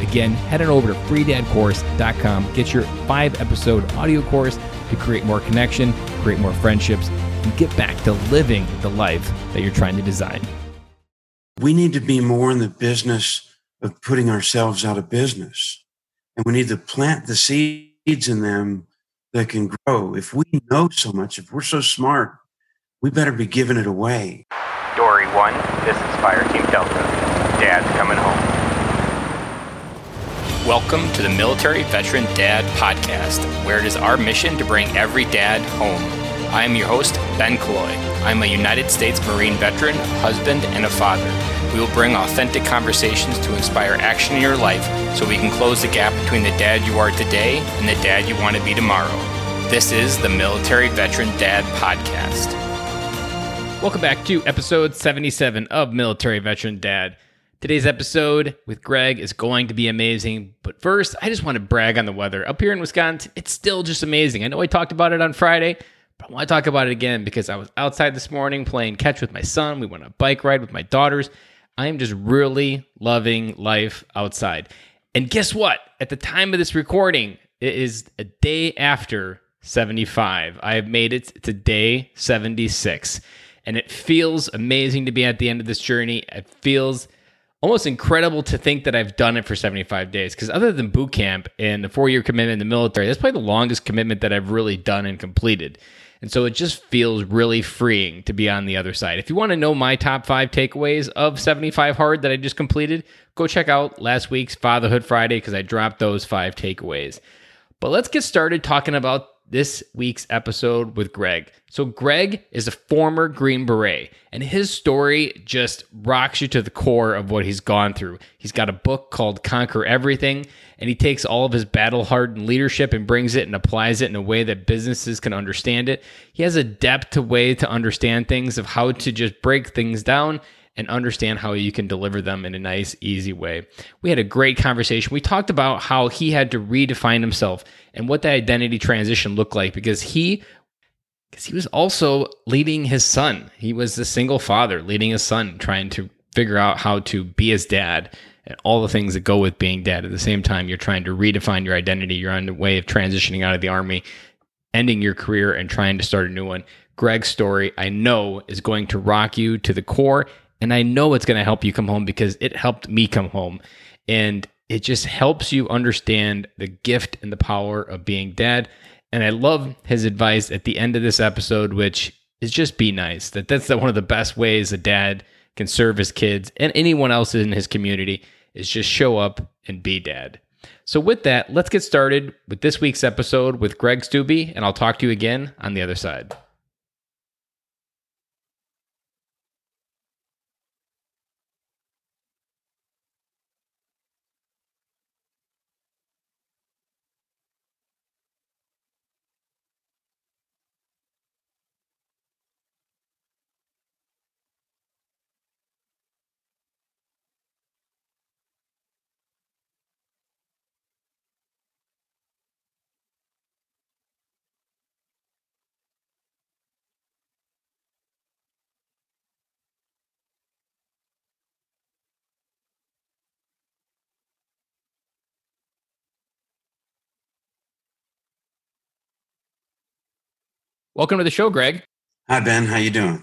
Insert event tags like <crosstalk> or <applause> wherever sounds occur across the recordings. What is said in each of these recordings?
Again, head on over to freedadcourse.com, get your five episode audio course to create more connection, create more friendships, and get back to living the life that you're trying to design. We need to be more in the business of putting ourselves out of business. And we need to plant the seeds in them that can grow. If we know so much, if we're so smart, we better be giving it away. Dory 1, this is Fire Team Delta. Dad's coming home. Welcome to the Military Veteran Dad Podcast, where it is our mission to bring every dad home. I am your host, Ben Killoy. I'm a United States Marine veteran, husband, and a father. We will bring authentic conversations to inspire action in your life so we can close the gap between the dad you are today and the dad you want to be tomorrow. This is the Military Veteran Dad Podcast. Welcome back to episode 77 of Military Veteran Dad. Today's episode with Greg is going to be amazing. But first, I just want to brag on the weather. Up here in Wisconsin, it's still just amazing. I know I talked about it on Friday, but I want to talk about it again because I was outside this morning playing catch with my son. We went on a bike ride with my daughters. I am just really loving life outside. And guess what? At the time of this recording, it is a day after 75. I have made it to day 76 and it feels amazing to be at the end of this journey. It feels almost incredible to think that I've done it for 75 days. Because other than boot camp and the four year commitment in the military, that's probably the longest commitment that I've really done and completed. And so it just feels really freeing to be on the other side. If you want to know my top five takeaways of 75 Hard that I just completed, go check out last week's Fatherhood Friday because I dropped those five takeaways. But let's get started talking about this week's episode with Greg. So, Greg is a former Green Beret, and his story just rocks you to the core of what he's gone through. He's got a book called Conquer Everything, and he takes all of his battle hardened leadership and brings it and applies it in a way that businesses can understand it. He has a depth to way to understand things of how to just break things down and understand how you can deliver them in a nice, easy way. We had a great conversation. We talked about how he had to redefine himself and what that identity transition looked like because he because he was also leading his son. He was a single father leading his son, trying to figure out how to be his dad and all the things that go with being dad. At the same time, you're trying to redefine your identity. You're on the way of transitioning out of the army, ending your career, and trying to start a new one. Greg's story, I know, is going to rock you to the core. And I know it's going to help you come home because it helped me come home. And it just helps you understand the gift and the power of being dad. And I love his advice at the end of this episode, which is just be nice. That that's the, one of the best ways a dad can serve his kids and anyone else in his community is just show up and be dad. So with that, let's get started with this week's episode with Greg Stube, and I'll talk to you again on the other side. Welcome to the show, Greg. Hi, Ben. How you doing?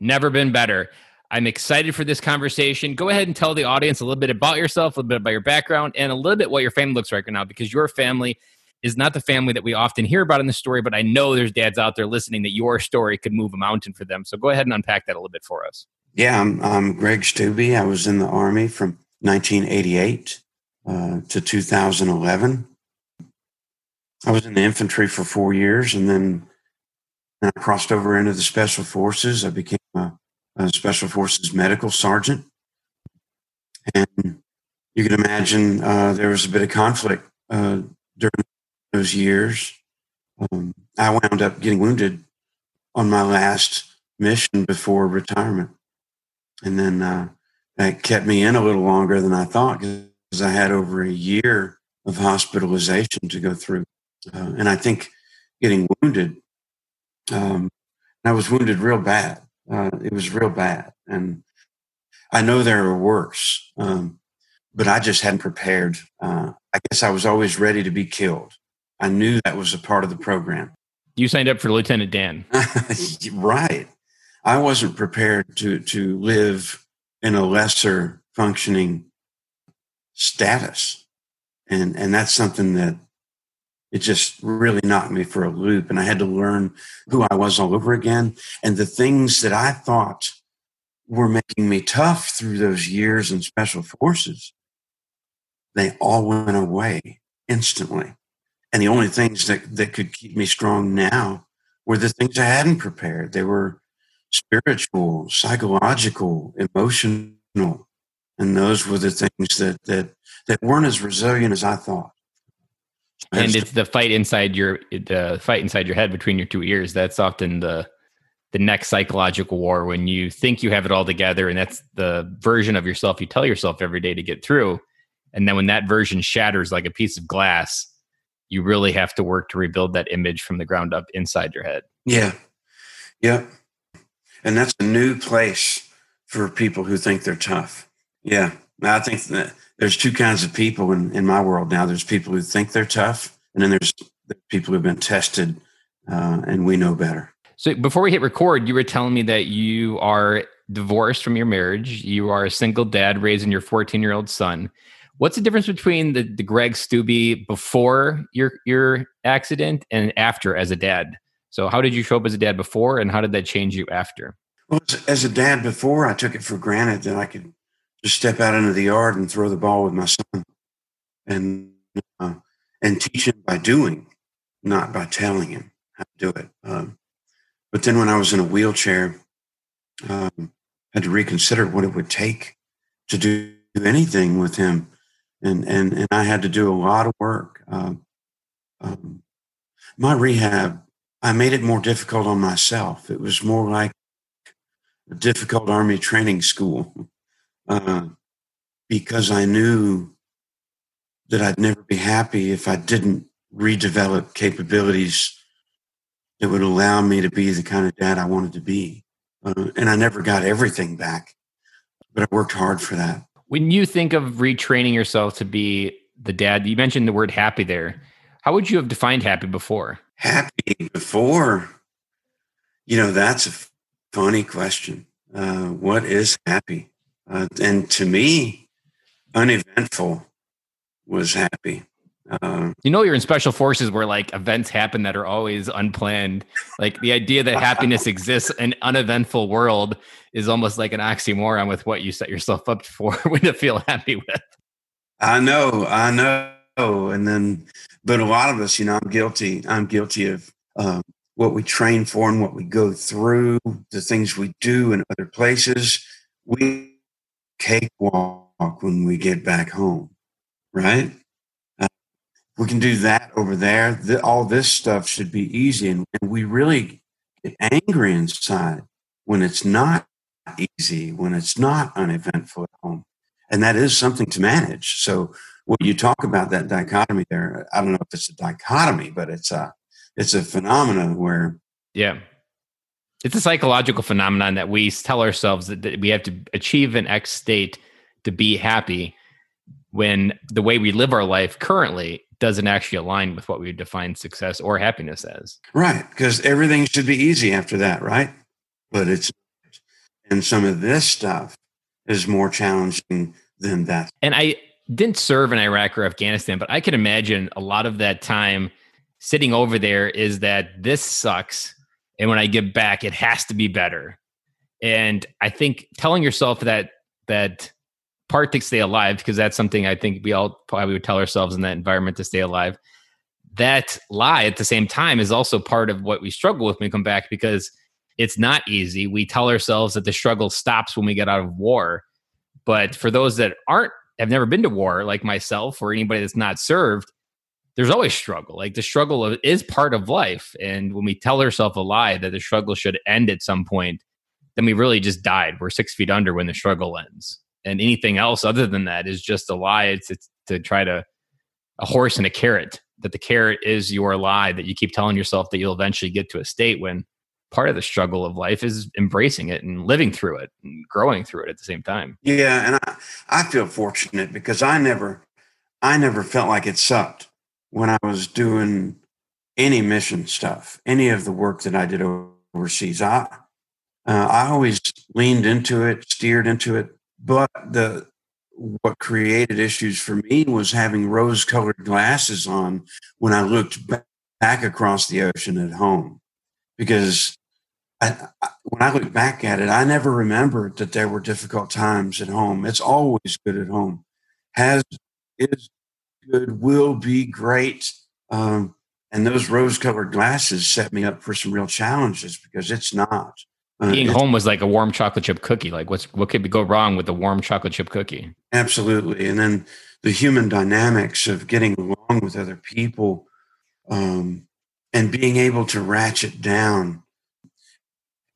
Never been better. I'm excited for this conversation. Go ahead and tell the audience a little bit about yourself, a little bit about your background, and a little bit what your family looks like right now, because your family is not the family that we often hear about in the story, but I know there's dads out there listening that your story could move a mountain for them. So go ahead and unpack that a little bit for us. Yeah, I'm, I'm Greg Stube. I was in the Army from 1988 uh, to 2011. I was in the infantry for four years and then I crossed over into the Special Forces. I became a, a Special Forces medical sergeant. And you can imagine uh, there was a bit of conflict uh, during those years. Um, I wound up getting wounded on my last mission before retirement. And then uh, that kept me in a little longer than I thought because I had over a year of hospitalization to go through. Uh, and I think getting wounded, um, I was wounded real bad. Uh, it was real bad. And I know there are worse, um, but I just hadn't prepared. Uh, I guess I was always ready to be killed. I knew that was a part of the program. You signed up for Lieutenant Dan. <laughs> right. I wasn't prepared to to live in a lesser functioning status. And and that's something that it just really knocked me for a loop and I had to learn who I was all over again and the things that I thought were making me tough through those years in special forces they all went away instantly and the only things that, that could keep me strong now were the things I hadn't prepared. They were spiritual, psychological, emotional. And those were the things that, that, that weren't as resilient as I thought. And it's the fight inside your the fight inside your head between your two ears. That's often the the next psychological war when you think you have it all together, and that's the version of yourself you tell yourself every day to get through. And then when that version shatters like a piece of glass, you really have to work to rebuild that image from the ground up inside your head. Yeah. Yeah. And that's a new place for people who think they're tough. Yeah. I think that there's two kinds of people in, in my world now. There's people who think they're tough, and then there's people who've been tested uh, and we know better. So before we hit record, you were telling me that you are divorced from your marriage. You are a single dad raising your 14 year old son. What's the difference between the, the Greg Stube before your your accident and after as a dad? So how did you show up as a dad before, and how did that change you after? Well, as a dad before, I took it for granted that I could just step out into the yard and throw the ball with my son, and uh, and teach him by doing, not by telling him how to do it. Um, but then when I was in a wheelchair, um, had to reconsider what it would take to do anything with him and and and I had to do a lot of work. Um, um, my rehab, I made it more difficult on myself. It was more like a difficult army training school <laughs> uh, because I knew that I'd never be happy if I didn't redevelop capabilities that would allow me to be the kind of dad I wanted to be. Uh, and I never got everything back, but I worked hard for that. When you think of retraining yourself to be the dad, you mentioned the word happy there. How would you have defined happy before? Happy before? You know, that's a funny question. Uh, what is happy? Uh, and to me, uneventful was happy. Um, you know, you're in special forces where like events happen that are always unplanned. Like the idea that happiness exists in uneventful world is almost like an oxymoron with what you set yourself up for <laughs> when to feel happy with. I know, I know. And then, but a lot of us, you know, I'm guilty. I'm guilty of um, what we train for and what we go through, the things we do in other places. We cakewalk when we get back home, right? Uh, we can do that over there. The, all this stuff should be easy. And, and we really get angry inside when it's not easy, when it's not uneventful at home. And that is something to manage. So when you talk about that dichotomy there, I don't know if it's a dichotomy, but it's a it's a phenomenon where Yeah. It's a psychological phenomenon that we tell ourselves that, that we have to achieve an X state to be happy when the way we live our life currently doesn't actually align with what we define success or happiness as. Right. Because everything should be easy after that, right? But it's, and some of this stuff is more challenging than that. And I didn't serve in Iraq or Afghanistan, but I can imagine a lot of that time sitting over there is that this sucks. And when I get back, it has to be better. And I think telling yourself that, that part to stay alive because that's something I think we all probably would tell ourselves in that environment to stay alive. That lie at the same time is also part of what we struggle with when we come back because it's not easy. We tell ourselves that the struggle stops when we get out of war. But for those that aren't have never been to war like myself or anybody that's not served, there's always struggle. Like the struggle of, is part of life. And when we tell ourselves a lie that the struggle should end at some point, then we really just died. We're six feet under when the struggle ends. And anything else other than that is just a lie. It's, it's to try to a horse and a carrot. That the carrot is your lie that you keep telling yourself that you'll eventually get to a state when part of the struggle of life is embracing it and living through it and growing through it at the same time. Yeah, and I, I feel fortunate because I never I never felt like it sucked when I was doing any mission stuff, any of the work that I did overseas. I uh, I always leaned into it, steered into it, but the what created issues for me was having rose-colored glasses on when I looked back across the ocean at home, because I, when I look back at it, I never remembered that there were difficult times at home. It's always good at home. Has is good, will be great. Um, and those rose-colored glasses set me up for some real challenges because it's not. Uh, Being home was like a warm chocolate chip cookie. Like, what's what could go wrong with a warm chocolate chip cookie? Absolutely, and then the human dynamics of getting along with other people, um, and being able to ratchet down.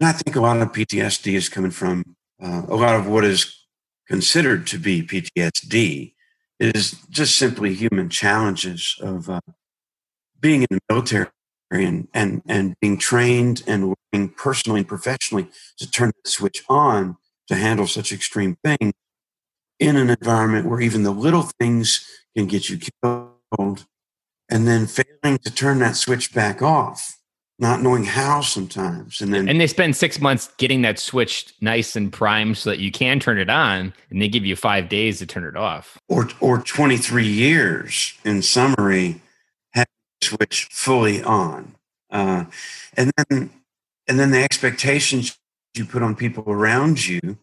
And I think a lot of PTSD is coming from uh, a lot of what is considered to be PTSD is just simply human challenges of uh, being in the military and, and, and being trained and working personally and professionally to turn the switch on to handle such extreme things in an environment where even the little things can get you killed and then failing to turn that switch back off not knowing how sometimes and then and they spend six months getting that switched nice and primed so that you can turn it on and they give you five days to turn it off or or 23 years in summary have switch fully on. Uh, and then and then the expectations you put on people around you.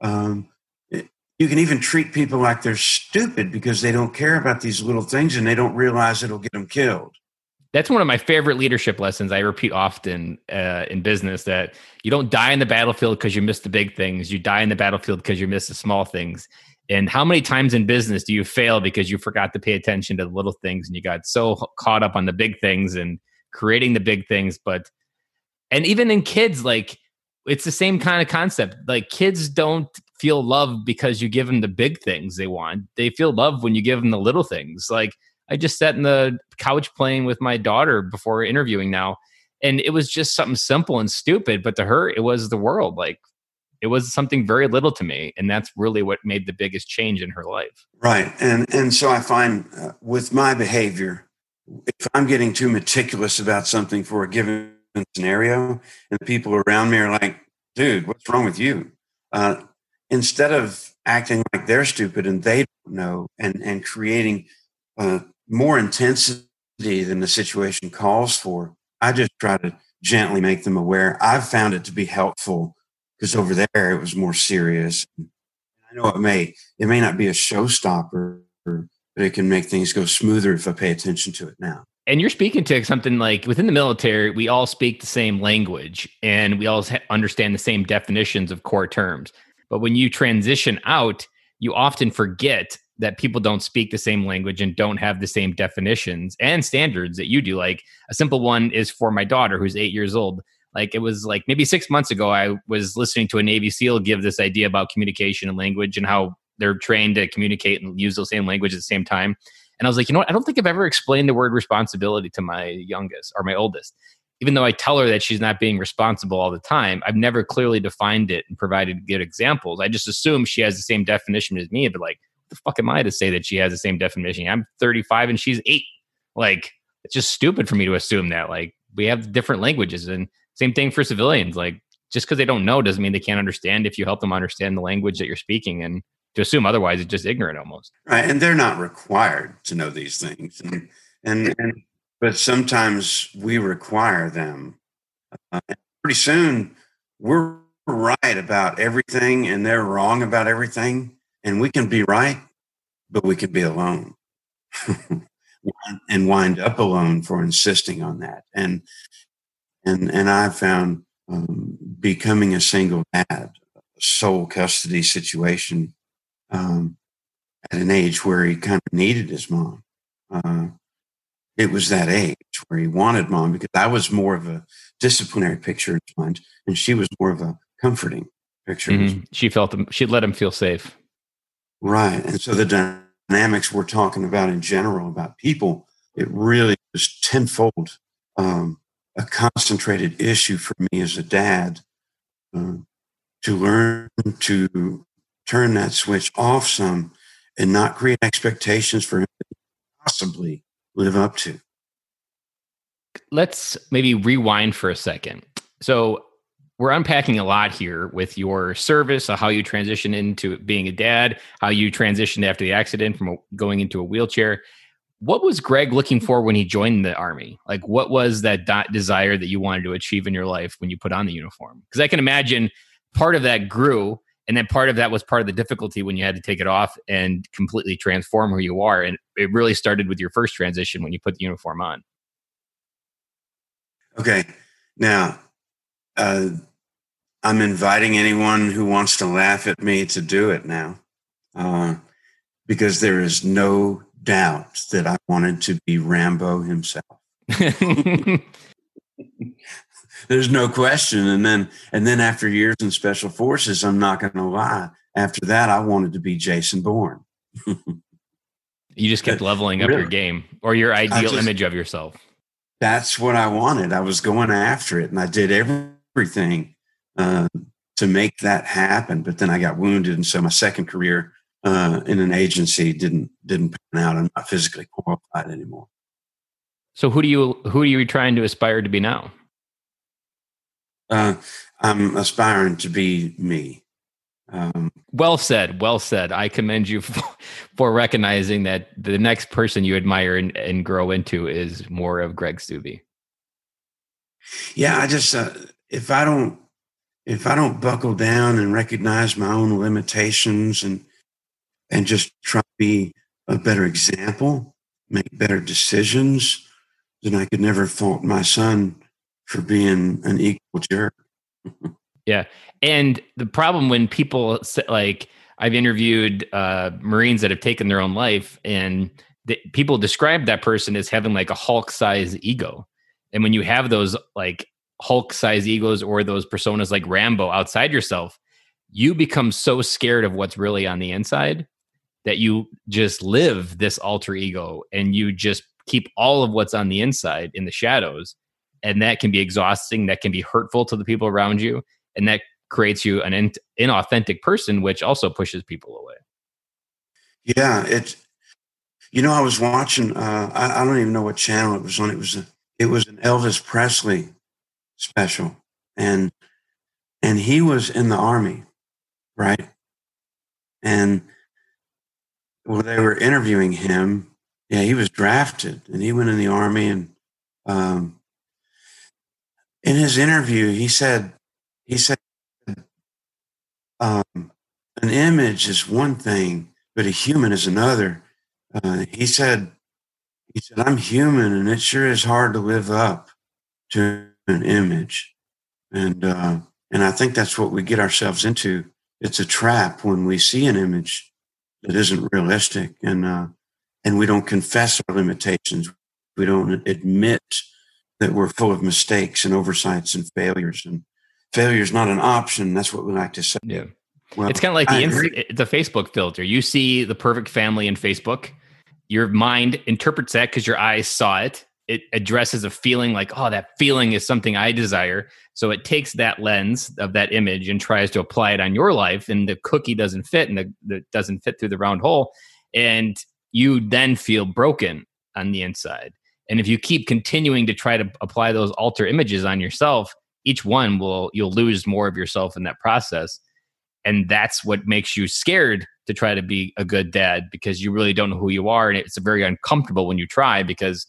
Um, you can even treat people like they're stupid because they don't care about these little things and they don't realize it'll get them killed. That's one of my favorite leadership lessons. I repeat often uh, in business that you don't die in the battlefield because you miss the big things. You die in the battlefield because you miss the small things. And how many times in business do you fail because you forgot to pay attention to the little things and you got so caught up on the big things and creating the big things? But, and even in kids, like it's the same kind of concept. Like kids don't feel love because you give them the big things they want. They feel love when you give them the little things. Like I just sat in the couch playing with my daughter before interviewing now. And it was just something simple and stupid, but to her, it was the world. Like it was something very little to me and that's really what made the biggest change in her life right and and so i find uh, with my behavior if i'm getting too meticulous about something for a given scenario and the people around me are like dude what's wrong with you uh, instead of acting like they're stupid and they don't know and and creating uh, more intensity than the situation calls for i just try to gently make them aware i've found it to be helpful because over there it was more serious. I know it may it may not be a showstopper, but it can make things go smoother if I pay attention to it now. And you're speaking to something like within the military, we all speak the same language and we all understand the same definitions of core terms. But when you transition out, you often forget that people don't speak the same language and don't have the same definitions and standards that you do. Like a simple one is for my daughter who's eight years old. Like it was like maybe six months ago, I was listening to a Navy SEAL give this idea about communication and language and how they're trained to communicate and use the same language at the same time. And I was like, you know what? I don't think I've ever explained the word responsibility to my youngest or my oldest. Even though I tell her that she's not being responsible all the time, I've never clearly defined it and provided good examples. I just assume she has the same definition as me, but like, the fuck am I to say that she has the same definition? I'm 35 and she's eight. Like, it's just stupid for me to assume that. Like, we have different languages. And same thing for civilians. Like just because they don't know doesn't mean they can't understand if you help them understand the language that you're speaking. And to assume otherwise, is just ignorant almost. Right. And they're not required to know these things. And, and, and but sometimes we require them. Uh, pretty soon, we're right about everything and they're wrong about everything. And we can be right, but we can be alone <laughs> and wind up alone for insisting on that. And and and I found um, becoming a single dad, sole custody situation, um, at an age where he kind of needed his mom. Uh, it was that age where he wanted mom because I was more of a disciplinary picture in his mind, and she was more of a comforting picture. Mm-hmm. She felt him, she let him feel safe. Right. And so the dynamics we're talking about in general about people, it really was tenfold um, a concentrated issue for me as a dad uh, to learn to turn that switch off some and not create expectations for him to possibly live up to. Let's maybe rewind for a second. So we're unpacking a lot here with your service, how you transition into being a dad, how you transitioned after the accident from going into a wheelchair. What was Greg looking for when he joined the army? Like, what was that desire that you wanted to achieve in your life when you put on the uniform? Because I can imagine part of that grew, and then part of that was part of the difficulty when you had to take it off and completely transform who you are. And it really started with your first transition when you put the uniform on. Okay. Now, uh, I'm inviting anyone who wants to laugh at me to do it now, uh, because there is no doubt that I wanted to be Rambo himself. <laughs> There's no question. And then, and then after years in special forces, I'm not going to lie. After that, I wanted to be Jason Bourne. <laughs> you just kept leveling up really? your game or your ideal just, image of yourself. That's what I wanted. I was going after it, and I did everything uh, to make that happen. But then I got wounded, and so my second career uh, in an agency didn't didn't pan out. I'm not physically qualified anymore. So who do you who are you trying to aspire to be now? Uh, I'm aspiring to be me. Um, well said. Well said. I commend you <laughs> for, for, recognizing that the next person you admire and, and, grow into is more of Greg Stube. Yeah, I just uh, if I don't if I don't buckle down and recognize my own limitations and and just try to be a better example, make better decisions, then I could never fault my son for being an equal jerk. <laughs> yeah. And the problem when people say, like, I've interviewed uh, Marines that have taken their own life, and the, people describe that person as having like a Hulk size ego. And when you have those like Hulk size egos or those personas like Rambo outside yourself, you become so scared of what's really on the inside that you just live this alter ego and you just keep all of what's on the inside in the shadows. And that can be exhausting, that can be hurtful to the people around you, and that creates you an in- inauthentic person, which also pushes people away. Yeah, it. You know, I was watching. Uh, I, I don't even know what channel it was on. It was it was an Elvis Presley special. And and he was in the army, right? And well, they were interviewing him. Yeah, he was drafted and he went in the army. And um, in his interview, he said, he said, um, an image is one thing, but a human is another. Uh, he said, he said, I'm human and it sure is hard to live up to an image. And, uh, and I think that's what we get ourselves into. It's a trap when we see an image that isn't realistic and, uh, and we don't confess our limitations. We don't admit that we're full of mistakes and oversights and failures. And failure is not an option. That's what we like to say. Yeah. Well, it's kind of like the the Facebook filter. You see the perfect family in Facebook. Your mind interprets that because your eyes saw it, it addresses a feeling like, oh, that feeling is something I desire. So it takes that lens of that image and tries to apply it on your life, and the cookie doesn't fit, and the, the doesn't fit through the round hole, and you then feel broken on the inside. And if you keep continuing to try to apply those alter images on yourself, each one will you'll lose more of yourself in that process. And that's what makes you scared to try to be a good dad because you really don't know who you are. And it's very uncomfortable when you try because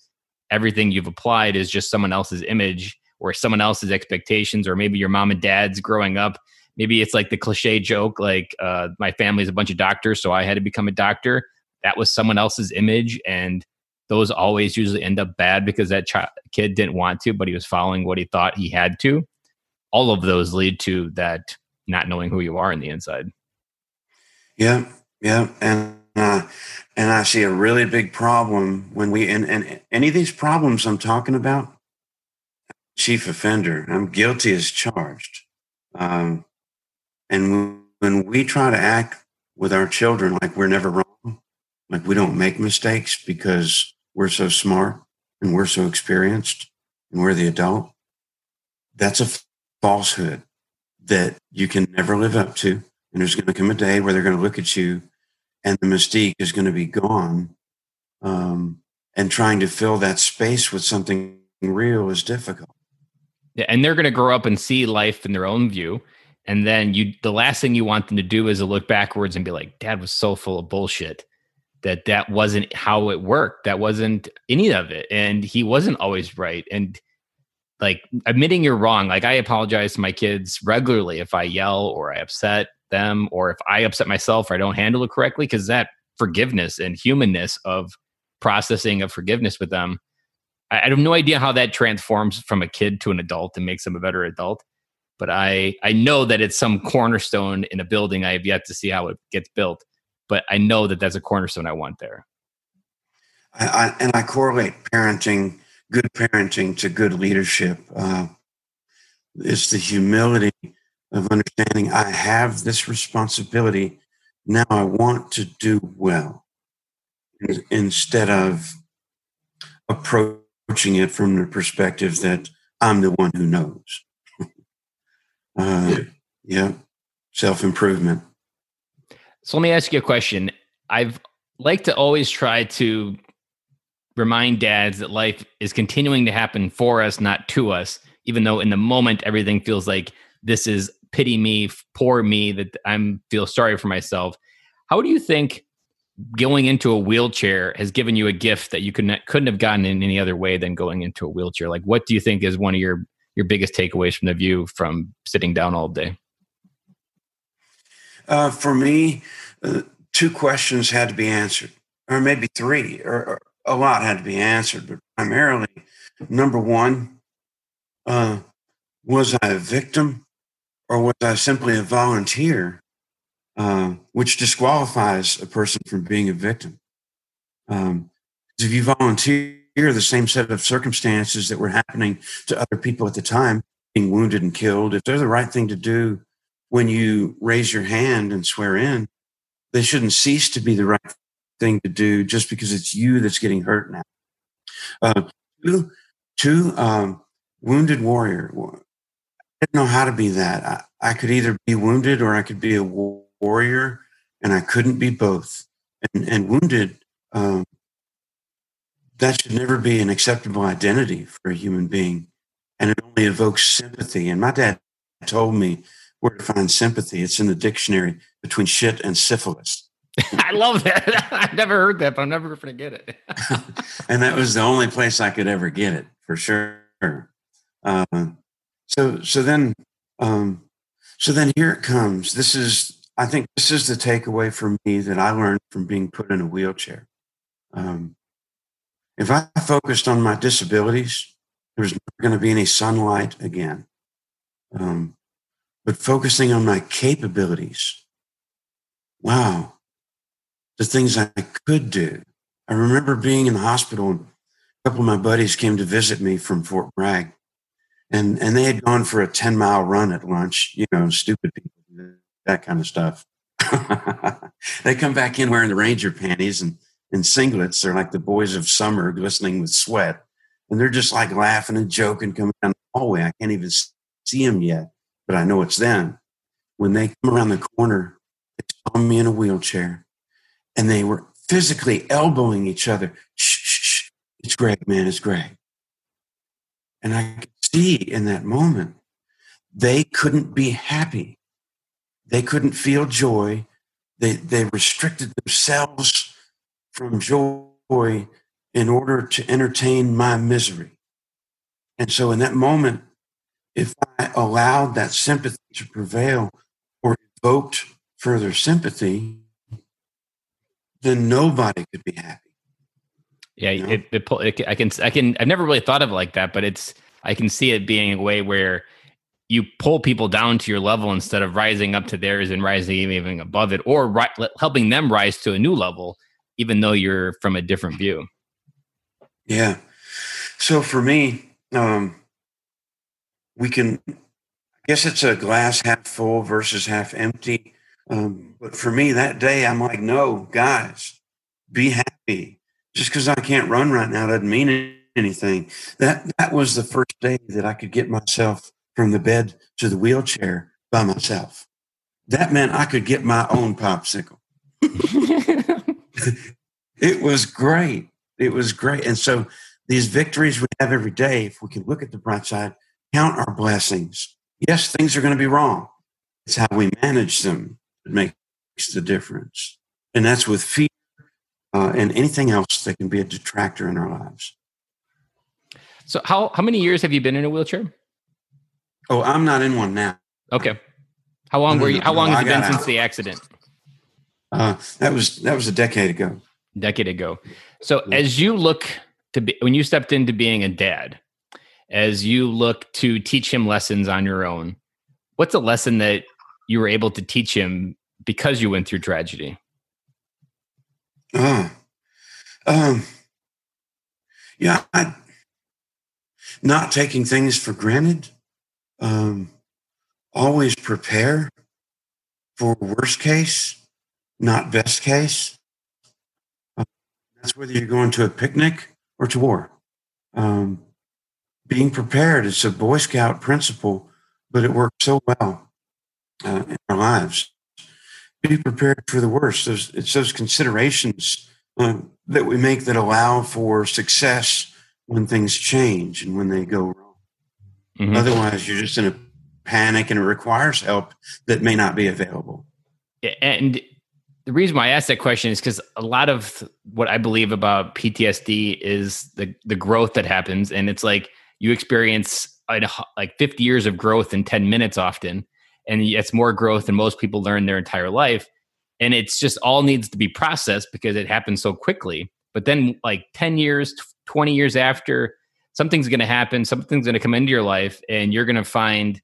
everything you've applied is just someone else's image or someone else's expectations or maybe your mom and dad's growing up. Maybe it's like the cliche joke like uh, my family's a bunch of doctors so i had to become a doctor. That was someone else's image and those always usually end up bad because that ch- kid didn't want to but he was following what he thought he had to. All of those lead to that not knowing who you are in the inside. Yeah yeah and uh, and I see a really big problem when we and, and any of these problems I'm talking about, chief offender. I'm guilty as charged. Um, and when we try to act with our children like we're never wrong, like we don't make mistakes because we're so smart and we're so experienced and we're the adult, that's a falsehood that you can never live up to. And there's going to come a day where they're going to look at you and the mystique is going to be gone. Um, and trying to fill that space with something real is difficult. Yeah, and they're going to grow up and see life in their own view. And then you, the last thing you want them to do is to look backwards and be like, "Dad was so full of bullshit." That that wasn't how it worked. That wasn't any of it, and he wasn't always right. And like admitting you're wrong. Like I apologize to my kids regularly if I yell or I upset them or if I upset myself or I don't handle it correctly, because that forgiveness and humanness of processing of forgiveness with them, I, I, have no idea how that transforms from a kid to an adult and makes them a better adult. But I I know that it's some cornerstone in a building. I have yet to see how it gets built, but I know that that's a cornerstone I want there. I, I, and I correlate parenting, good parenting, to good leadership. Uh, it's the humility of understanding I have this responsibility. Now I want to do well instead of approaching it from the perspective that I'm the one who knows. <laughs> uh, yeah, self improvement. So let me ask you a question. I've like to always try to remind dads that life is continuing to happen for us, not to us, even though in the moment everything feels like this is pity me, poor me, that I'm feel sorry for myself. How do you think going into a wheelchair has given you a gift that you couldn't couldn't have gotten in any other way than going into a wheelchair? Like, what do you think is one of your your biggest takeaways from the view from sitting down all day? Uh, for me, uh, two questions had to be answered, or maybe three, or, or, a lot had to be answered. But primarily, number one, uh, was I a victim or was I simply a volunteer, uh, which disqualifies a person from being a victim? Um, if you volunteer the same set of circumstances that were happening to other people at the time, being wounded and killed, if they're the right thing to do when you raise your hand and swear in, they shouldn't cease to be the right thing to do just because it's you that's getting hurt now. Uh, two, two um, wounded warrior didn't know how to be that. I, I, could either be wounded or I could be a warrior, and I couldn't be both. And, and wounded, um, that should never be an acceptable identity for a human being. And it only evokes sympathy. And my dad told me where to find sympathy. It's in the dictionary between shit and syphilis. <laughs> I love that. <laughs> I've never heard that, but I'm never going to get it. <laughs> and that was the only place I could ever get it for sure. Uh, so so then um, so then here it comes. This is I think this is the takeaway for me that I learned from being put in a wheelchair. Um, if I focused on my disabilities, there's never going to be any sunlight again. Um, but focusing on my capabilities, wow, the things I could do. I remember being in the hospital and a couple of my buddies came to visit me from Fort Bragg and and they had gone for a 10 mile run at lunch you know stupid people that kind of stuff. <laughs> They come back in wearing the ranger panties and and singlets. They're like the boys of summer glistening with sweat. And they're just like laughing and joking coming down the hallway. I can't even see them yet but i know it's them. When they come around the corner they saw me in a wheelchair and they were physically elbowing each other. Shh, shh, shh. it's greg man it's greg. And i see in that moment, they couldn't be happy. They couldn't feel joy. They, they restricted themselves from joy in order to entertain my misery. And so, in that moment, if I allowed that sympathy to prevail or evoked further sympathy, then nobody could be happy. Yeah, you know? it, it, I can, I can, I've never really thought of it like that, but it's, I can see it being a way where you pull people down to your level instead of rising up to theirs and rising even above it or ri- helping them rise to a new level even though you're from a different view. Yeah. So for me um we can i guess it's a glass half full versus half empty. Um, but for me that day i'm like no guys be happy. Just because i can't run right now doesn't mean anything that that was the first day that i could get myself from the bed to the wheelchair by myself. That meant I could get my own popsicle. <laughs> it was great. It was great. And so these victories we have every day, if we can look at the bright side, count our blessings. Yes, things are going to be wrong. It's how we manage them that makes the difference. And that's with fear uh, and anything else that can be a detractor in our lives. So, how, how many years have you been in a wheelchair? Oh, I'm not in one now. Okay. How long were you? How long has it been since the accident? Uh, that was that was a decade ago. Decade ago. So as you look to be when you stepped into being a dad, as you look to teach him lessons on your own, what's a lesson that you were able to teach him because you went through tragedy? Uh, um, yeah, I, not taking things for granted um, always prepare for worst case, not best case. Uh, that's whether you're going to a picnic or to war. Um, being prepared is a Boy Scout principle, but it works so well uh, in our lives. Be prepared for the worst. Those, it's those considerations uh, that we make that allow for success when things change and when they go wrong. Mm-hmm. Otherwise, you're just in a panic and it requires help that may not be available. And the reason why I asked that question is because a lot of what I believe about PTSD is the the growth that happens, and it's like you experience like 50 years of growth in 10 minutes often, and it's more growth than most people learn their entire life, and it's just all needs to be processed because it happens so quickly. But then, like 10 years, 20 years after, something's going to happen, something's going to come into your life, and you're going to find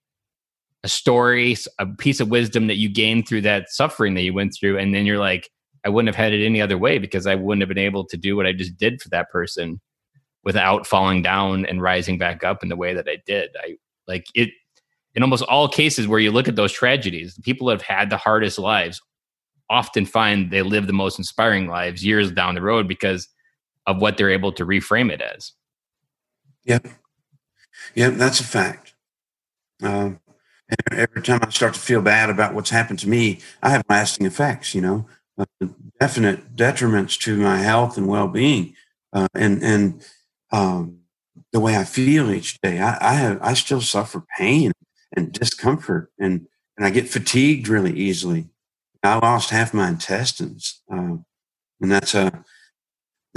a story, a piece of wisdom that you gained through that suffering that you went through. And then you're like, I wouldn't have had it any other way because I wouldn't have been able to do what I just did for that person without falling down and rising back up in the way that I did. I like it in almost all cases where you look at those tragedies, the people that have had the hardest lives often find they live the most inspiring lives years down the road because of what they're able to reframe it as. Yep. Yep, that's a fact. Um, every time I start to feel bad about what's happened to me, I have lasting effects, you know, uh, definite detriments to my health and well being. Uh, and and um, the way I feel each day, I, I, have I still suffer pain and discomfort, and and I get fatigued really easily. I lost half my intestines, uh, and that's a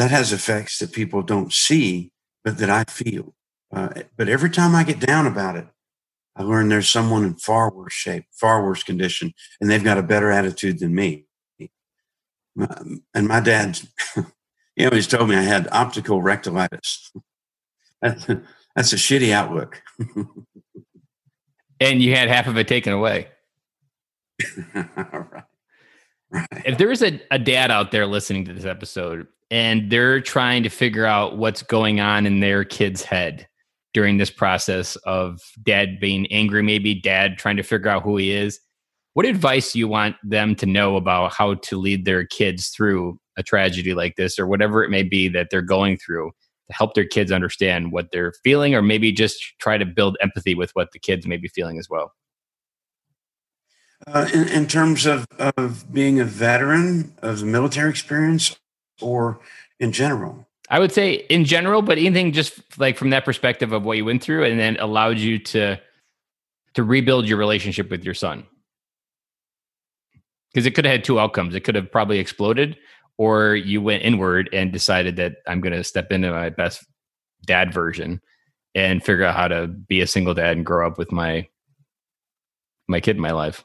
that has effects that people don't see but that I feel. Uh, but every time I get down about it, I learn there's someone in far worse shape, far worse condition, and they've got a better attitude than me. and my dad, <laughs> he always told me I had optical rectilitis. that's, that's a shitty outlook. <laughs> and you had half of it taken away. <laughs> right. If there is a, a dad out there listening to this episode and they're trying to figure out what's going on in their kid's head during this process of dad being angry, maybe dad trying to figure out who he is. What advice do you want them to know about how to lead their kids through a tragedy like this or whatever it may be that they're going through to help their kids understand what they're feeling or maybe just try to build empathy with what the kids may be feeling as well? Uh, in, in terms of, of being a veteran of military experience or in general? I would say in general, but anything just like from that perspective of what you went through and then allowed you to to rebuild your relationship with your son. Because it could have had two outcomes. It could have probably exploded, or you went inward and decided that I'm going to step into my best dad version and figure out how to be a single dad and grow up with my my kid in my life.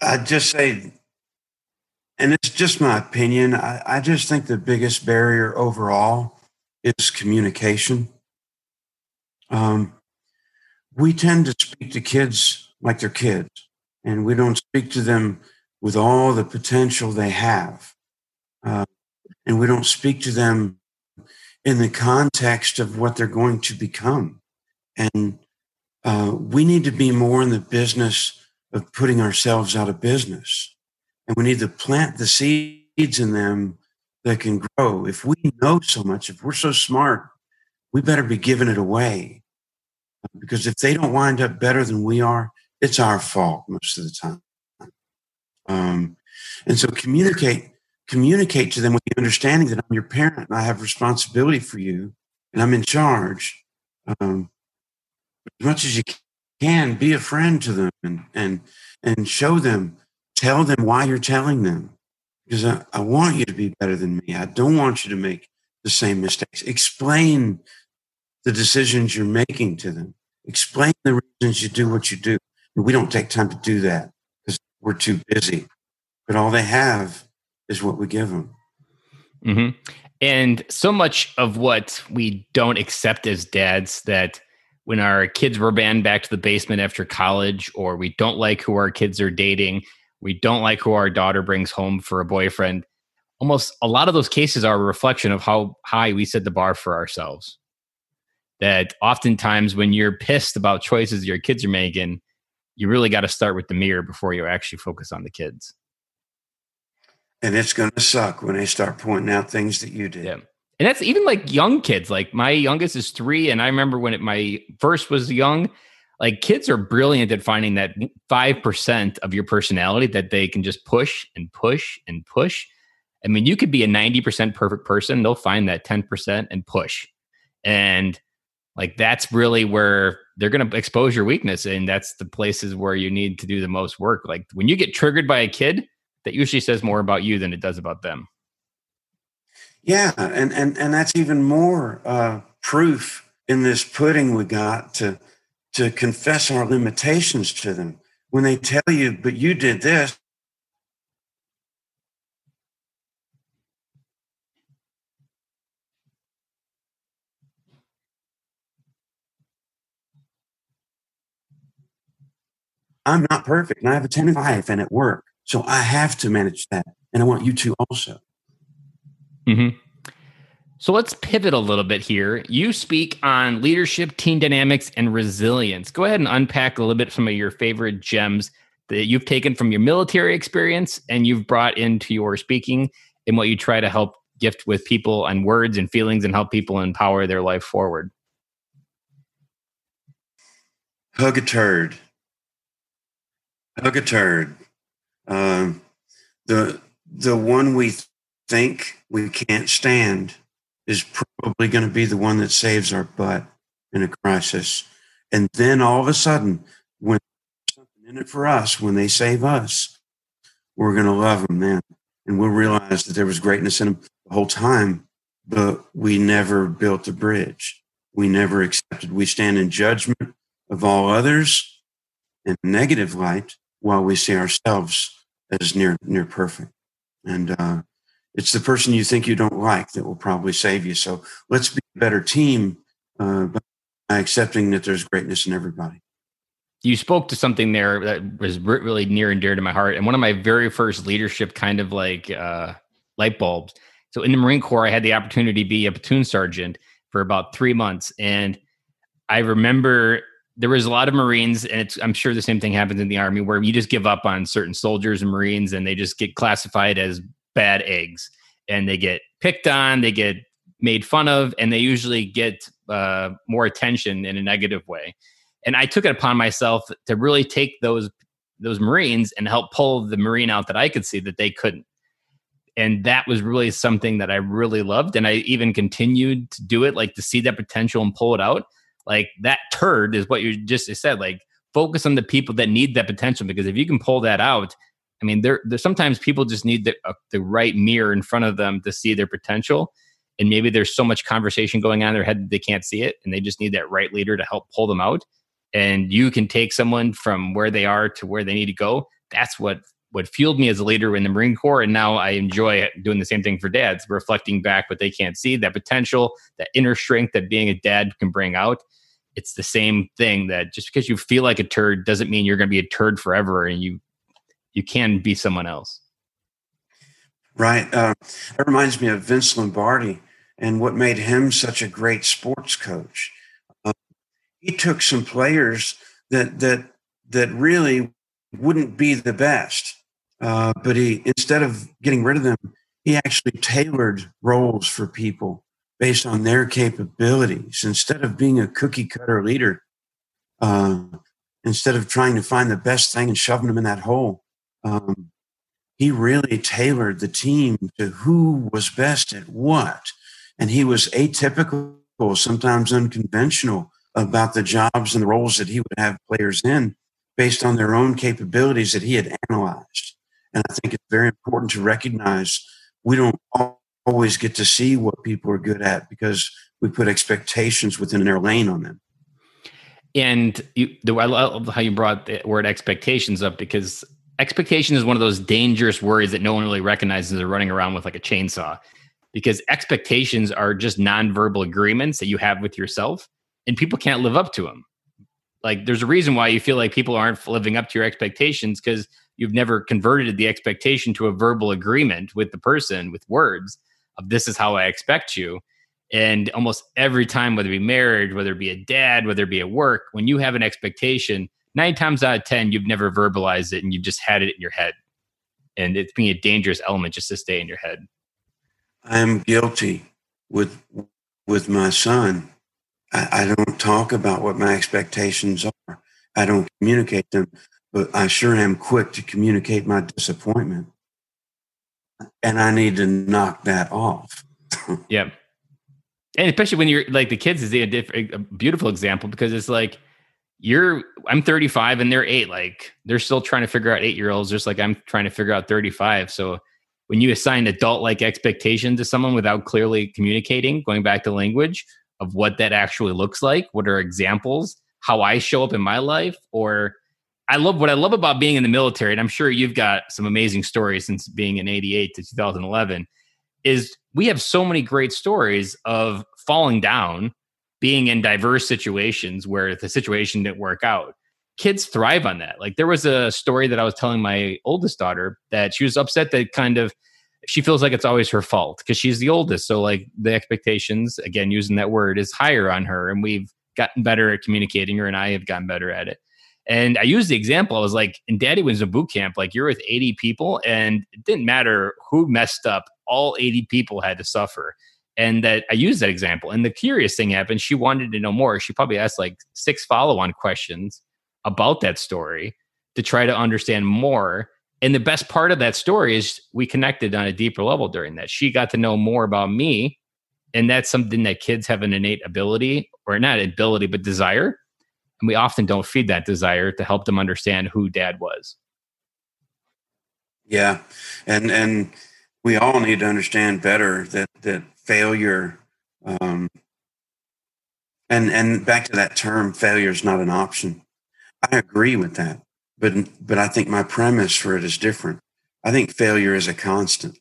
I'd just say and it's just my opinion. I, I just think the biggest barrier overall is communication. Um, we tend to speak to kids like they're kids, and we don't speak to them with all the potential they have. Uh, and we don't speak to them in the context of what they're going to become. And uh, we need to be more in the business of putting ourselves out of business. And we need to plant the seeds in them that can grow. If we know so much, if we're so smart, we better be giving it away. Because if they don't wind up better than we are, it's our fault most of the time. Um, and so communicate, communicate to them with the understanding that I'm your parent and I have responsibility for you and I'm in charge. Um, as much as you can, be a friend to them and and and show them, tell them why you're telling them. Because I, I want you to be better than me. I don't want you to make the same mistakes. Explain the decisions you're making to them. Explain the reasons you do what you do. And we don't take time to do that because we're too busy. But all they have is what we give them. Mm-hmm. And so much of what we don't accept as dads that when our kids were banned back to the basement after college, or we don't like who our kids are dating, we don't like who our daughter brings home for a boyfriend. Almost a lot of those cases are a reflection of how high we set the bar for ourselves. That oftentimes, when you're pissed about choices your kids are making, you really got to start with the mirror before you actually focus on the kids. And it's going to suck when they start pointing out things that you did. Yeah and that's even like young kids. Like my youngest is three, and I remember when it, my first was young. Like kids are brilliant at finding that five percent of your personality that they can just push and push and push. I mean, you could be a ninety percent perfect person; they'll find that ten percent and push, and like that's really where they're going to expose your weakness, and that's the places where you need to do the most work. Like when you get triggered by a kid, that usually says more about you than it does about them. Yeah, and and and that's even more uh, proof in this pudding we got to to confess our limitations to them when they tell you, "But you did this." I'm not perfect and I have a 10 life and at work. So I have to manage that. And I want you to also. Mm-hmm. So let's pivot a little bit here. You speak on leadership, team dynamics, and resilience. Go ahead and unpack a little bit some of your favorite gems that you've taken from your military experience and you've brought into your speaking and what you try to help gift with people and words and feelings and help people empower their life forward. Hug a turd. Hug a turd. Um, the the one we think we can't stand is probably going to be the one that saves our butt in a crisis. And then all of a sudden, when something in it for us, when they save us, we're going to love them then. And we'll realize that there was greatness in them the whole time, but we never built a bridge. We never accepted. We stand in judgment of all others in negative light while we see ourselves as near near perfect. And uh, it's the person you think you don't like that will probably save you. So let's be a better team uh, by accepting that there's greatness in everybody. You spoke to something there that was really near and dear to my heart, and one of my very first leadership kind of like uh, light bulbs. So in the Marine Corps, I had the opportunity to be a platoon sergeant for about three months, and I remember there was a lot of Marines, and I'm sure the same thing happens in the Army, where you just give up on certain soldiers and Marines, and they just get classified as bad eggs and they get picked on, they get made fun of, and they usually get uh, more attention in a negative way. And I took it upon myself to really take those those Marines and help pull the Marine out that I could see that they couldn't. And that was really something that I really loved. And I even continued to do it, like to see that potential and pull it out. Like that turd is what you just said. Like focus on the people that need that potential because if you can pull that out, I mean, there, there sometimes people just need the, uh, the right mirror in front of them to see their potential. And maybe there's so much conversation going on in their head that they can't see it. And they just need that right leader to help pull them out. And you can take someone from where they are to where they need to go. That's what what fueled me as a leader in the Marine Corps. And now I enjoy doing the same thing for dads, reflecting back what they can't see, that potential, that inner strength that being a dad can bring out. it's the same thing that just because you feel like a turd doesn't mean you're going to be a turd forever and you you can be someone else. Right uh, that reminds me of vince lombardi and what made him such a great sports coach. Uh, he took some players that that that really wouldn't be the best uh, but he instead of getting rid of them he actually tailored roles for people based on their capabilities. Instead of being a cookie cutter leader uh, instead of trying to find the best thing and shoving them in that hole um, he really tailored the team to who was best at what and he was atypical sometimes unconventional about the jobs and the roles that he would have players in based on their own capabilities that he had analyzed and i think it's very important to recognize we don't always get to see what people are good at because we put expectations within their lane on them. And you, I love how you brought the word expectations up because expectation is one of those dangerous words that no one really recognizes. They're running around with like a chainsaw because expectations are just nonverbal agreements that you have with yourself, and people can't live up to them. Like, there's a reason why you feel like people aren't living up to your expectations because you've never converted the expectation to a verbal agreement with the person with words of this is how I expect you. And almost every time, whether it be married, whether it be a dad, whether it be at work, when you have an expectation, nine times out of 10, you've never verbalized it and you've just had it in your head. And it's being a dangerous element just to stay in your head. I am guilty with with my son. I, I don't talk about what my expectations are. I don't communicate them, but I sure am quick to communicate my disappointment and I need to knock that off. <laughs> yeah. And especially when you're like the kids is a, a beautiful example because it's like you're I'm 35 and they're eight. Like they're still trying to figure out eight year olds, just like I'm trying to figure out 35. So when you assign adult like expectation to someone without clearly communicating, going back to language of what that actually looks like, what are examples, how I show up in my life, or I love what I love about being in the military, and I'm sure you've got some amazing stories since being in 88 to 2011, is we have so many great stories of falling down, being in diverse situations where the situation didn't work out. Kids thrive on that. Like there was a story that I was telling my oldest daughter that she was upset that kind of she feels like it's always her fault because she's the oldest. So like the expectations, again, using that word, is higher on her. And we've gotten better at communicating her and I have gotten better at it. And I used the example. I was like, in Daddy was a boot camp, like you're with 80 people, and it didn't matter who messed up, all 80 people had to suffer. And that I used that example. And the curious thing happened. She wanted to know more. She probably asked like six follow on questions about that story to try to understand more. And the best part of that story is we connected on a deeper level during that. She got to know more about me. And that's something that kids have an innate ability, or not ability, but desire and we often don't feed that desire to help them understand who dad was. Yeah. And and we all need to understand better that that failure um and and back to that term failure is not an option. I agree with that. But but I think my premise for it is different. I think failure is a constant.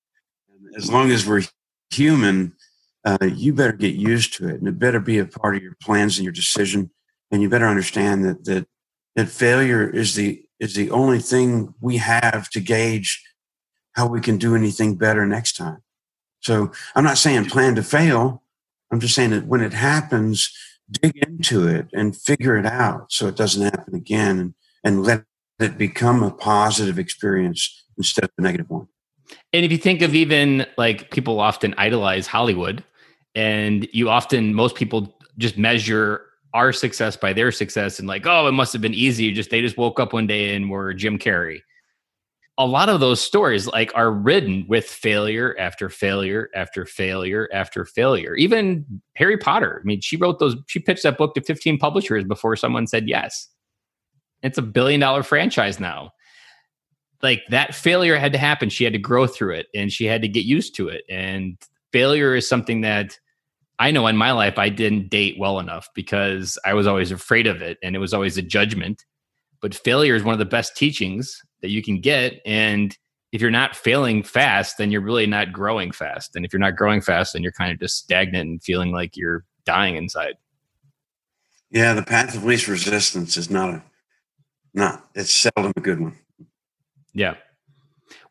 <laughs> as long as we're human, uh, you better get used to it and it better be a part of your plans and your decision and you better understand that that that failure is the is the only thing we have to gauge how we can do anything better next time. So I'm not saying plan to fail. I'm just saying that when it happens, dig into it and figure it out so it doesn't happen again and, let it become a positive experience instead of a negative one. And if you think of even like people often idolize Hollywood, and you often, most people just measure our success by their success and like, oh, it must have been easy. Just they just woke up one day and were Jim Carrey. A lot of those stories like are ridden with failure after failure after failure after failure. Even Harry Potter. I mean, she wrote those, she pitched that book to 15 publishers before someone said yes. It's a billion dollar franchise now. Like that failure had to happen. She had to grow through it and she had to get used to it. And failure is something that I know in my life I didn't date well enough because I was always afraid of it and it was always a judgment. But failure is one of the best teachings that you can get. And if you're not failing fast, then you're really not growing fast. And if you're not growing fast, then you're kind of just stagnant and feeling like you're dying inside. Yeah, the path of least resistance is not a not it's seldom a good one. Yeah.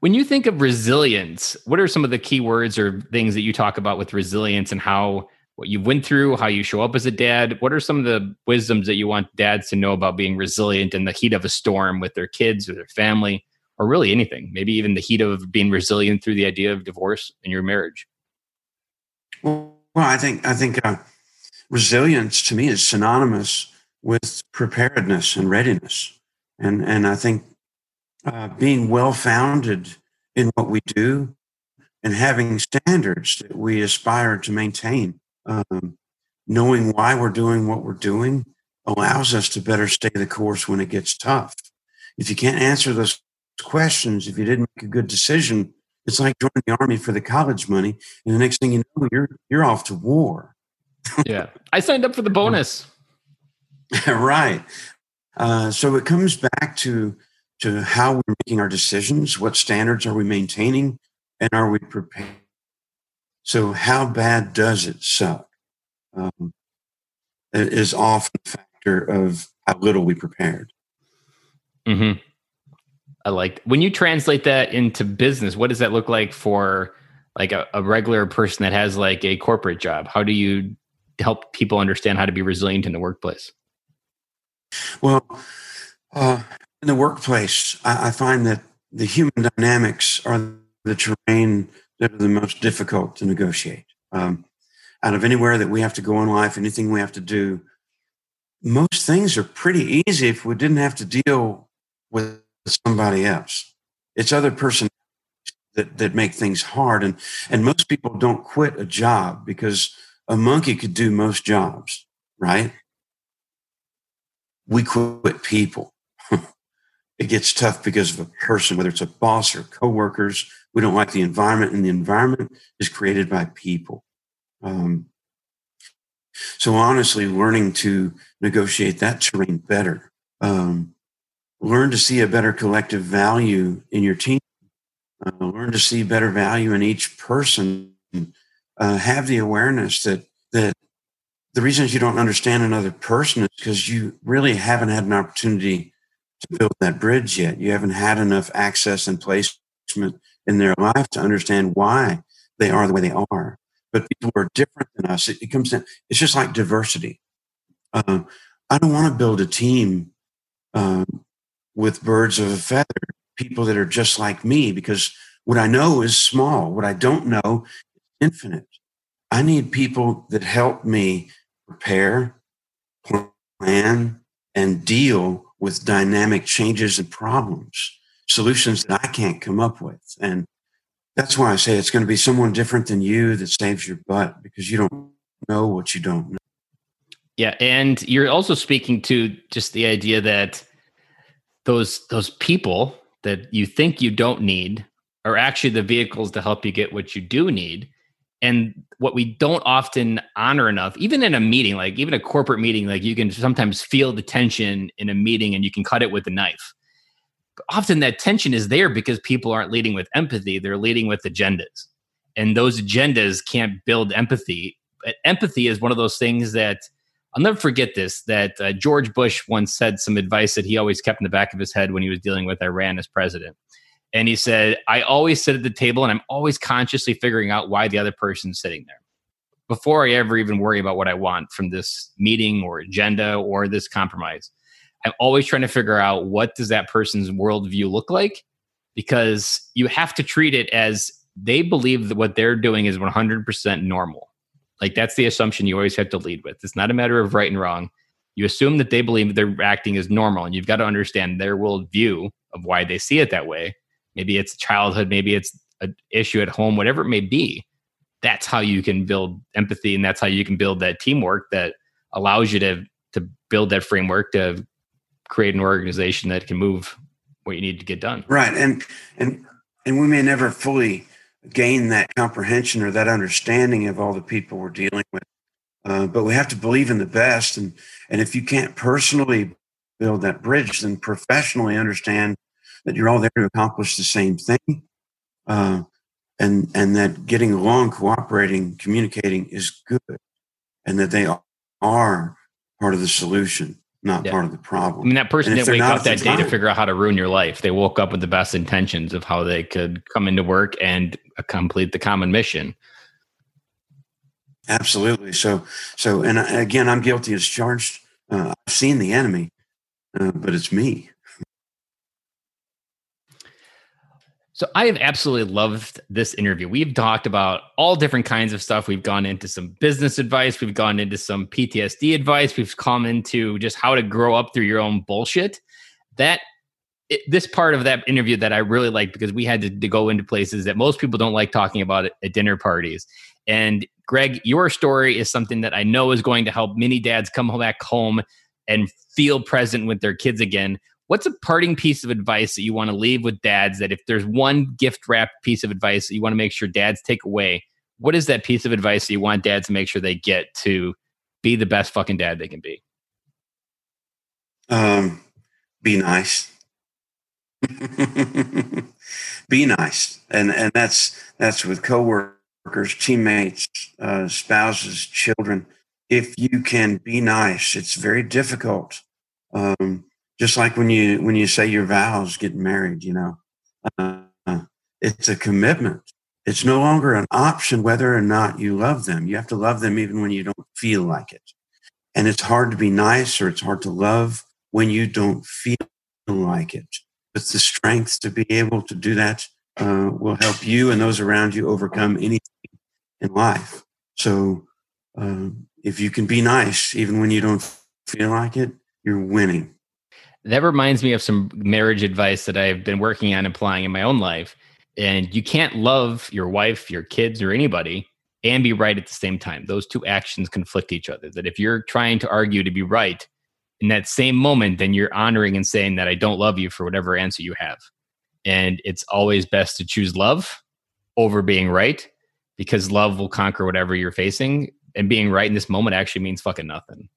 When you think of resilience, what are some of the key words or things that you talk about with resilience and how what you've went through, how you show up as a dad? What are some of the wisdoms that you want dads to know about being resilient in the heat of a storm with their kids or their family, or really anything? Maybe even the heat of being resilient through the idea of divorce in your marriage. Well, well I think I think uh, resilience to me is synonymous with preparedness and readiness, and and I think uh, being well founded in what we do and having standards that we aspire to maintain, um, knowing why we're doing what we're doing allows us to better stay the course when it gets tough. If you can't answer those questions, if you didn't make a good decision, it's like joining the army for the college money, and the next thing you know, you're you're off to war. <laughs> yeah, I signed up for the bonus. <laughs> right. Uh, so it comes back to to how we're making our decisions. What standards are we maintaining, and are we prepared? So, how bad does it suck? Um, it is often a factor of how little we prepared. Mm-hmm. I like when you translate that into business. What does that look like for like a, a regular person that has like a corporate job? How do you help people understand how to be resilient in the workplace? Well, uh, in the workplace, I, I, find that the human dynamics are the terrain that are the most difficult to negotiate. Um, out of anywhere that we have to go in life, anything we have to do, most things are pretty easy if we didn't have to deal with somebody else. It's other person that, that make things hard. And, and most people don't quit a job because a monkey could do most jobs, right? We quit people. <laughs> it gets tough because of a person, whether it's a boss or coworkers. We don't like the environment, and the environment is created by people. Um, so honestly, learning to negotiate that terrain better, um, learn to see a better collective value in your team, uh, learn to see better value in each person uh, have the awareness that that the reasons you don't understand another person is because you really haven't had an opportunity to build that bridge yet. You haven't had enough access and placement in their life to understand why they are the way they are. But people are different than us. It, it comes in, it's just like diversity. Uh, I don't want to build a team um, with birds of a feather, people that are just like me, because what I know is small. What I don't know is infinite. I need people that help me prepare, plan, and deal with dynamic changes and problems, solutions that I can't come up with. And that's why I say it's going to be someone different than you that saves your butt because you don't know what you don't know. Yeah, and you're also speaking to just the idea that those those people that you think you don't need are actually the vehicles to help you get what you do need and what we don't often honor enough even in a meeting like even a corporate meeting like you can sometimes feel the tension in a meeting and you can cut it with a knife. But often that tension is there because people aren't leading with empathy they're leading with agendas. And those agendas can't build empathy. But empathy is one of those things that i'll never forget this that uh, george bush once said some advice that he always kept in the back of his head when he was dealing with iran as president and he said, I always sit at the table and I'm always consciously figuring out why the other person's sitting there before I ever even worry about what I want from this meeting or agenda or this compromise. I'm always trying to figure out what does that person's worldview look like because you have to treat it as they believe that what they're doing is 100% normal. Like that's the assumption you always have to lead with. It's not a matter of right and wrong. You assume that they believe they're acting as normal, and you've got to understand their worldview of why they see it that way maybe it's childhood maybe it's an issue at home whatever it may be. That's how you can build empathy and that's how you can build that teamwork that allows you to to build that framework to create an organization that can move what you need to get done. Right and and and we may never fully gain that comprehension or that understanding of all the people we're dealing with uh, but we have to believe in the best and and if you can't personally build that bridge then professionally understand that you're all there to accomplish the same thing. Uh, and, and that getting along, cooperating, communicating is good. And that they are part of the solution, not Yeah. part of the problem. I mean, that person didn't wake up that day to figure out how to ruin your life. They woke up with the best intentions of how they could come into work and uh, complete the common mission. Absolutely. So, so, and again, I'm guilty as charged. Uh, I've seen the enemy, uh, but it's me. So I have absolutely loved this interview. We've talked about all different kinds of stuff. We've gone into some business advice. We've gone into some PTSD advice. We've come into just how to grow up through your own bullshit. That it, this part of that interview that I really liked because we had to, to go into places that most people don't like talking about at, at dinner parties. And Greg, your story is something that I know is going to help many dads come back home and feel present with their kids again. What's a parting piece of advice that you want to leave with dads that if there's one gift wrapped piece of advice that you want to make sure dads take away, what is that piece of advice that you want dads to make sure they get to be the best fucking dad they can be? Um, be nice. <laughs> be nice, and and that's that's with coworkers, teammates, uh, spouses, children. If you can be nice, it's very difficult. Um, just like when you when you say your vows, getting married, you know, uh, it's a commitment. It's no longer an option whether or not you love them. You have to love them even when you don't feel like it. And it's hard to be nice or it's hard to love when you don't feel like it. But the strength to be able to do that uh, will help you and those around you overcome anything in life. So um, if you can be nice, even when you don't feel like it, you're winning. That reminds me of some marriage advice that I've been working on applying in my own life. And you can't love your wife, your kids, or anybody and be right at the same time. Those two actions conflict each other. That if you're trying to argue to be right in that same moment, then you're honoring and saying that I don't love you for whatever answer you have. And it's always best to choose love over being right because love will conquer whatever you're facing. And being right in this moment actually means fucking nothing.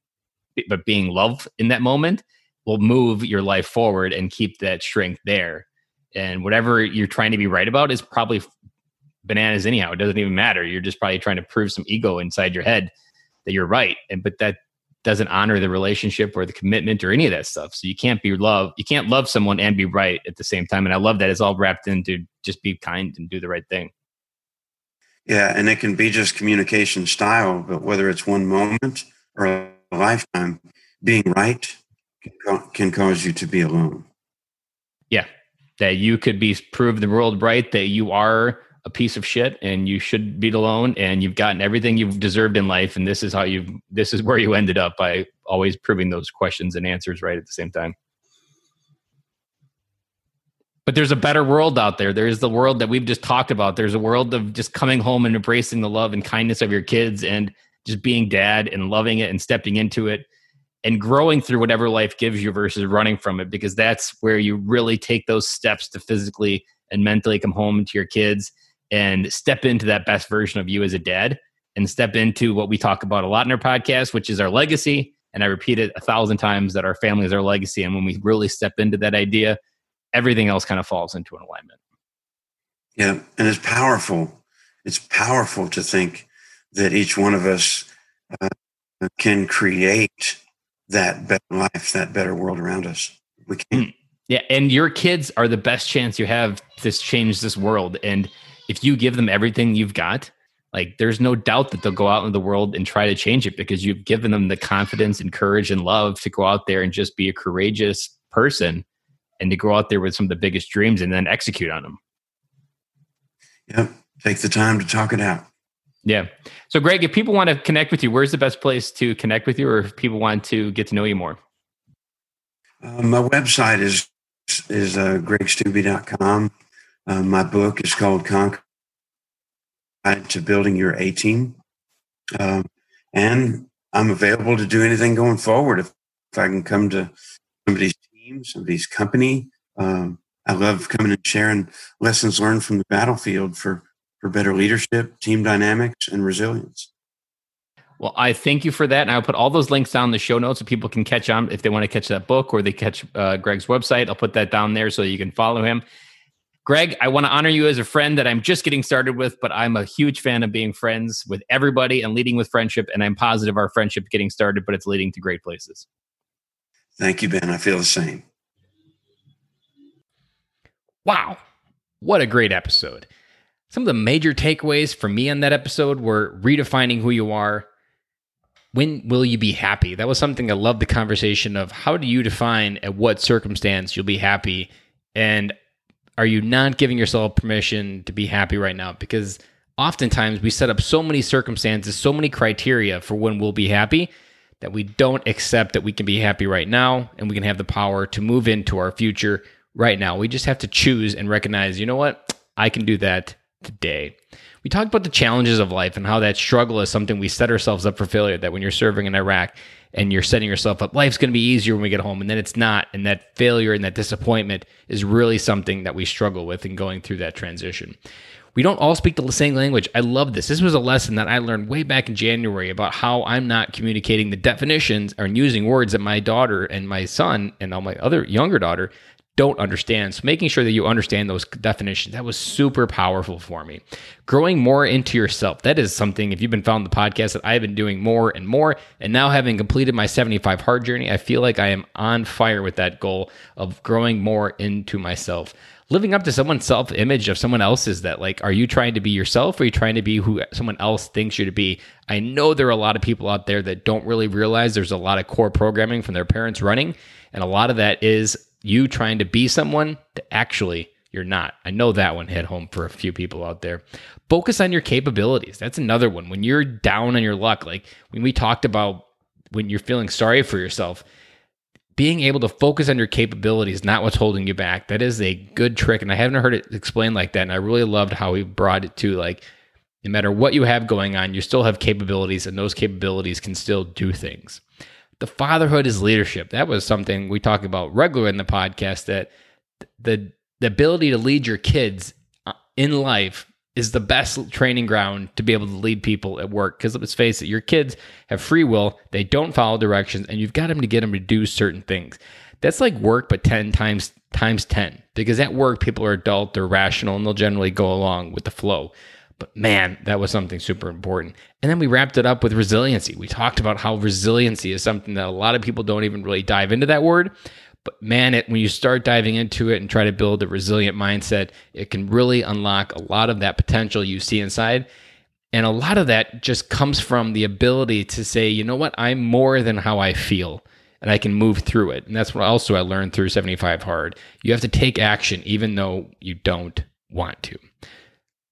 But being love in that moment will move your life forward and keep that strength there. And whatever you're trying to be right about is probably bananas anyhow. It doesn't even matter. You're just probably trying to prove some ego inside your head that you're right. And but that doesn't honor the relationship or the commitment or any of that stuff. So you can't be love. You can't love someone and be right at the same time. And I love that it's all wrapped into just be kind and do the right thing. Yeah, and it can be just communication style, but whether it's one moment or a lifetime, being right can, cause you to be alone. Yeah, that you could be prove the world right that you are a piece of shit and you should be alone and you've gotten everything you've deserved in life. And this is how you this is where you ended up by always proving those questions and answers right at the same time. But there's a better world out there. There's the world that we've just talked about. There's a world of just coming home and embracing the love and kindness of your kids and just being dad and loving it and stepping into it and growing through whatever life gives you versus running from it because that's where you really take those steps to physically and mentally come home to your kids and step into that best version of you as a dad and step into what we talk about a lot in our podcast, which is our legacy. And I repeat it a thousand times that our family is our legacy. And when we really step into that idea, everything else kind of falls into an alignment. Yeah, and it's powerful. It's powerful to think that each one of us uh, can create that better life, that better world around us. We can. Hmm. Yeah, and your kids are the best chance you have to change this world. And if you give them everything you've got, like there's no doubt that they'll go out in the world and try to change it because you've given them the confidence and courage and love to go out there and just be a courageous person and to go out there with some of the biggest dreams and then execute on them. Yep. Take the time to talk it out. Yeah. So, Greg, if people want to connect with you, where's the best place to connect with you, or if people want to get to know you more? Uh, my website is is uh, gregstube.com. Uh, my book is called Conquer to Building Your A Team. Um, and I'm available to do anything going forward. If, if I can come to somebody's team, somebody's company, um, I love coming and sharing lessons learned from the battlefield for, for better leadership, team dynamics, and resilience. Well, I thank you for that. And I'll put all those links down in the show notes so people can catch on if they want to catch that book or they catch uh, Greg's website. I'll put that down there so you can follow him. Greg, I want to honor you as a friend that I'm just getting started with, but I'm a huge fan of being friends with everybody and leading with friendship. And I'm positive our friendship getting started, but it's leading to great places. Thank you, Ben. I feel the same. Wow. What a great episode. Some of the major takeaways for me on that episode were redefining who you are. When will you be happy? That was something I loved the conversation of how do you define at what circumstance you'll be happy? And are you not giving yourself permission to be happy right now? Because oftentimes we set up so many circumstances, so many criteria for when we'll be happy that we don't accept that we can be happy right now and we can have the power to move into our future right now. We just have to choose and recognize, you know what? I can do that today. We talked about the challenges of life and how that struggle is something we set ourselves up for failure. That when you're serving in Iraq and you're setting yourself up, life's going to be easier when we get home, and then it's not. And that failure and that disappointment is really something that we struggle with in going through that transition. We don't all speak the same language. I love this. This was a lesson that I learned way back in January about how I'm not communicating the definitions or using words that my daughter and my son and all my other younger daughter don't understand. So making sure that you understand those definitions, that was super powerful for me. Growing more into yourself. That is something, if you've been following the podcast, that I've been doing more and more. And now having completed my 75 hard journey, I feel like I am on fire with that goal of growing more into myself. Living up to someone's self image of someone else's that, like, are you trying to be yourself or are you trying to be who someone else thinks you to be? I know there are a lot of people out there that don't really realize there's a lot of core programming from their parents running. And a lot of that is you trying to be someone that actually you're not. I know that one hit home for a few people out there. Focus on your capabilities. That's another one. When you're down on your luck, like when we talked about when you're feeling sorry for yourself, being able to focus on your capabilities, not what's holding you back. That is a good trick. And I haven't heard it explained like that. And I really loved how he brought it to like, no matter what you have going on, you still have capabilities, and those capabilities can still do things the fatherhood is leadership. That was something we talk about regularly in the podcast that the the ability to lead your kids uh, in life is the best training ground to be able to lead people at work. Because let's face it your kids have free will they don't follow directions and you've got them to get them to do certain things. That's like work but 10 times times 10 because at work people are adult they're rational and they'll generally go along with the flow but man, that was something super important. And then we wrapped it up with resiliency. We talked about how resiliency is something that a lot of people don't even really dive into that word. But man, it, when you start diving into it and try to build a resilient mindset, it can really unlock a lot of that potential you see inside. And a lot of that just comes from the ability to say, you know what, I'm more than how I feel and I can move through it. And that's what also I learned through 75 Hard. You have to take action even though you don't want to.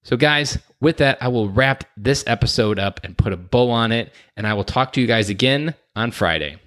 So, guys, with that, I will wrap this episode up and put a bow on it. And I will talk to you guys again on Friday.